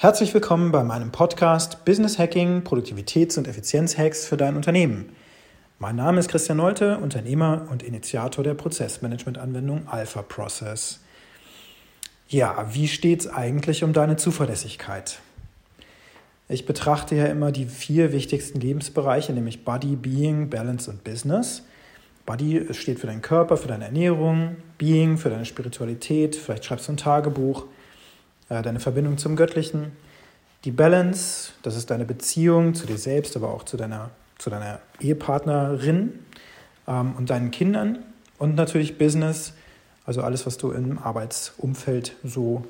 Herzlich willkommen bei meinem Podcast Business Hacking, Produktivitäts- und Effizienzhacks für dein Unternehmen. Mein Name ist Christian Nolte, Unternehmer und Initiator der Prozessmanagement-Anwendung Alpha Process. Ja, wie steht es eigentlich um deine Zuverlässigkeit? Ich betrachte ja immer die vier wichtigsten Lebensbereiche, nämlich Body, Being, Balance und Business. Body steht für deinen Körper, für deine Ernährung, Being für deine Spiritualität, vielleicht schreibst du ein Tagebuch deine Verbindung zum Göttlichen. Die Balance, das ist deine Beziehung zu dir selbst, aber auch zu deiner, zu deiner Ehepartnerin ähm, und deinen Kindern. Und natürlich Business, also alles, was du im Arbeitsumfeld so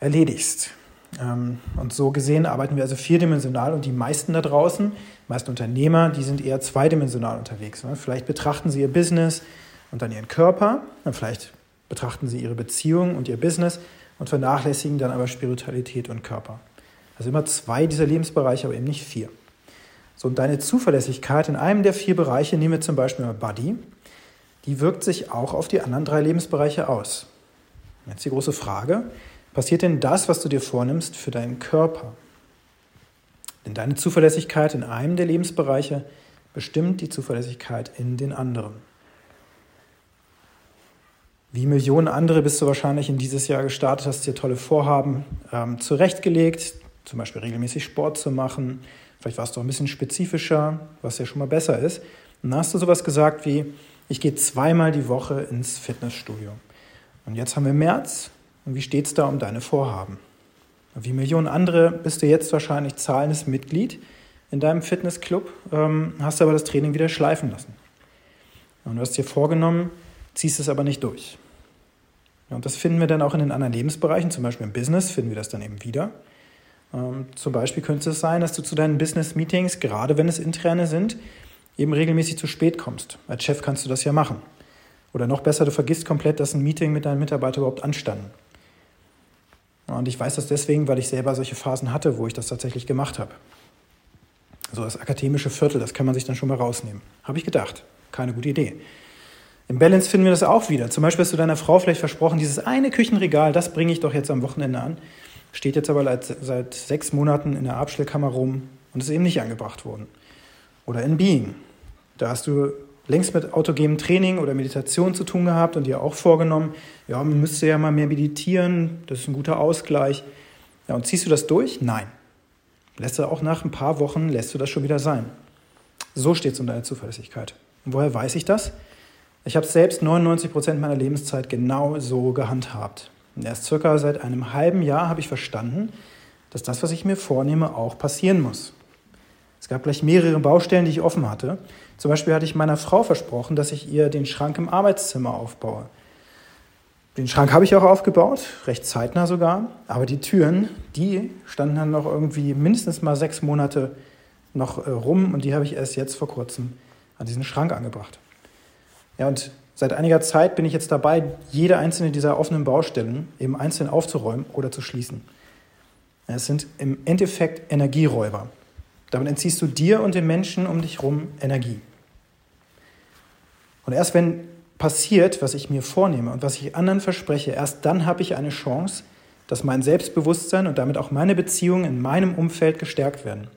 erledigst. Ähm, und so gesehen arbeiten wir also vierdimensional und die meisten da draußen, die meisten Unternehmer, die sind eher zweidimensional unterwegs. Ne? Vielleicht betrachten sie ihr Business und dann ihren Körper, und vielleicht betrachten sie ihre Beziehung und ihr Business und vernachlässigen dann aber Spiritualität und Körper. Also immer zwei dieser Lebensbereiche, aber eben nicht vier. So, und deine Zuverlässigkeit in einem der vier Bereiche, nehmen wir zum Beispiel mal Body, die wirkt sich auch auf die anderen drei Lebensbereiche aus. Jetzt die große Frage, passiert denn das, was du dir vornimmst, für deinen Körper? Denn deine Zuverlässigkeit in einem der Lebensbereiche bestimmt die Zuverlässigkeit in den anderen. Wie Millionen andere bist du wahrscheinlich in dieses Jahr gestartet, hast dir tolle Vorhaben ähm, zurechtgelegt, zum Beispiel regelmäßig Sport zu machen. Vielleicht warst du auch ein bisschen spezifischer, was ja schon mal besser ist. Und dann hast du sowas gesagt wie, ich gehe zweimal die Woche ins Fitnessstudio. Und jetzt haben wir März und wie steht es da um deine Vorhaben? Wie Millionen andere bist du jetzt wahrscheinlich zahlendes Mitglied in deinem Fitnessclub, ähm, hast aber das Training wieder schleifen lassen. Und du hast dir vorgenommen, ziehst es aber nicht durch. Und das finden wir dann auch in den anderen Lebensbereichen, zum Beispiel im Business finden wir das dann eben wieder. Ähm, zum Beispiel könnte es sein, dass du zu deinen Business-Meetings, gerade wenn es interne sind, eben regelmäßig zu spät kommst. Als Chef kannst du das ja machen. Oder noch besser, du vergisst komplett, dass ein Meeting mit deinen Mitarbeitern überhaupt anstanden. Und ich weiß das deswegen, weil ich selber solche Phasen hatte, wo ich das tatsächlich gemacht habe. So das akademische Viertel, das kann man sich dann schon mal rausnehmen. Habe ich gedacht. Keine gute Idee. Im Balance finden wir das auch wieder. Zum Beispiel hast du deiner Frau vielleicht versprochen, dieses eine Küchenregal, das bringe ich doch jetzt am Wochenende an. Steht jetzt aber seit, sechs Monaten in der Abstellkammer rum und ist eben nicht angebracht worden. Oder in Being. Da hast du längst mit autogenem Training oder Meditation zu tun gehabt und dir auch vorgenommen, ja, man müsste ja mal mehr meditieren, das ist ein guter Ausgleich. Ja, und ziehst du das durch? Nein. Lässt du auch nach ein paar Wochen, lässt du das schon wieder sein. So steht es um deine Zuverlässigkeit. Und woher weiß ich das? Ich habe selbst 99 Prozent meiner Lebenszeit genau so gehandhabt. Und erst circa seit einem halben Jahr habe ich verstanden, dass das, was ich mir vornehme, auch passieren muss. Es gab gleich mehrere Baustellen, die ich offen hatte. Zum Beispiel hatte ich meiner Frau versprochen, dass ich ihr den Schrank im Arbeitszimmer aufbaue. Den Schrank habe ich auch aufgebaut, recht zeitnah sogar, aber die Türen, die standen dann noch irgendwie mindestens mal sechs Monate noch äh, rum und die habe ich erst jetzt vor kurzem an diesen Schrank angebracht. Ja, und seit einiger Zeit bin ich jetzt dabei, jede einzelne dieser offenen Baustellen eben einzeln aufzuräumen oder zu schließen. Es sind im Endeffekt Energieräuber. Damit entziehst du dir und den Menschen um dich herum Energie. Und erst wenn passiert, was ich mir vornehme und was ich anderen verspreche, erst dann habe ich eine Chance, dass mein Selbstbewusstsein und damit auch meine Beziehungen in meinem Umfeld gestärkt werden.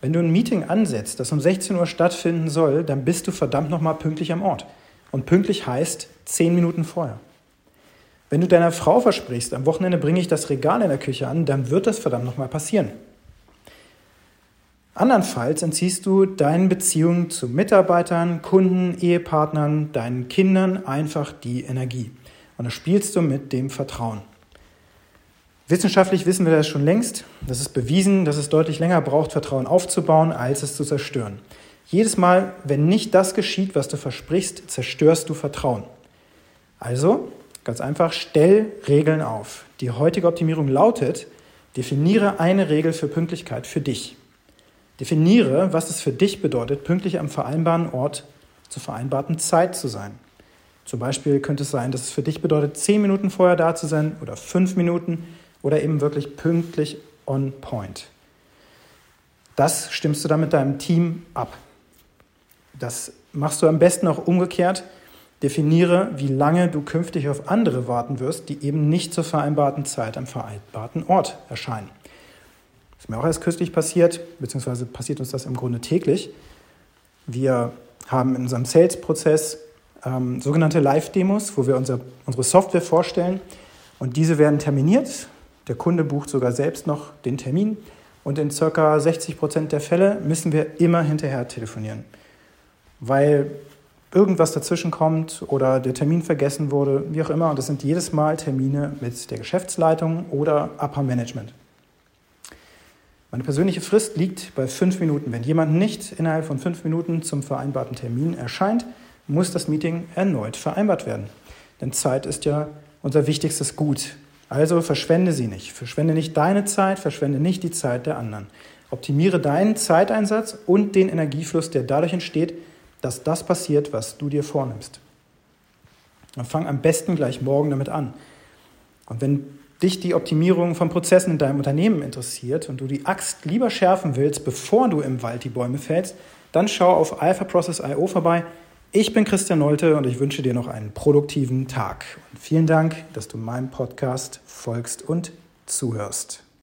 Wenn du ein Meeting ansetzt, das um 16 Uhr stattfinden soll, dann bist du verdammt nochmal pünktlich am Ort. Und pünktlich heißt zehn Minuten vorher. Wenn du deiner Frau versprichst, am Wochenende bringe ich das Regal in der Küche an, dann wird das verdammt nochmal passieren. Andernfalls entziehst du deinen Beziehungen zu Mitarbeitern, Kunden, Ehepartnern, deinen Kindern einfach die Energie. Und da spielst du mit dem Vertrauen. Wissenschaftlich wissen wir das schon längst. Das ist bewiesen, dass es deutlich länger braucht, Vertrauen aufzubauen, als es zu zerstören. Jedes Mal, wenn nicht das geschieht, was du versprichst, zerstörst du Vertrauen. Also, ganz einfach, stell Regeln auf. Die heutige Optimierung lautet, definiere eine Regel für Pünktlichkeit für dich. Definiere, was es für dich bedeutet, pünktlich am vereinbaren Ort zur vereinbarten Zeit zu sein. Zum Beispiel könnte es sein, dass es für dich bedeutet, zehn Minuten vorher da zu sein oder fünf Minuten oder eben wirklich pünktlich on point. Das stimmst du dann mit deinem Team ab. Das machst du am besten auch umgekehrt. Definiere, wie lange du künftig auf andere warten wirst, die eben nicht zur vereinbarten Zeit am vereinbarten Ort erscheinen. ist mir auch erst kürzlich passiert, beziehungsweise passiert uns das im Grunde täglich. Wir haben in unserem Sales-Prozess ähm, sogenannte Live-Demos, wo wir unser, unsere Software vorstellen und diese werden terminiert. Der Kunde bucht sogar selbst noch den Termin und in ca. 60 Prozent der Fälle müssen wir immer hinterher telefonieren, weil irgendwas dazwischen kommt oder der Termin vergessen wurde, wie auch immer. Und das sind jedes Mal Termine mit der Geschäftsleitung oder Upper Management. Meine persönliche Frist liegt bei fünf Minuten. Wenn jemand nicht innerhalb von fünf Minuten zum vereinbarten Termin erscheint, muss das Meeting erneut vereinbart werden. Denn Zeit ist ja unser wichtigstes Gut. Also verschwende sie nicht. Verschwende nicht deine Zeit, verschwende nicht die Zeit der anderen. Optimiere deinen Zeiteinsatz und den Energiefluss, der dadurch entsteht, dass das passiert, was du dir vornimmst. Und fang am besten gleich morgen damit an. Und wenn dich die Optimierung von Prozessen in deinem Unternehmen interessiert und du die Axt lieber schärfen willst, bevor du im Wald die Bäume fällst, dann schau auf alphaprocess.io vorbei. Ich bin Christian Nolte und ich wünsche dir noch einen produktiven Tag. Und vielen Dank, dass du meinem Podcast folgst und zuhörst.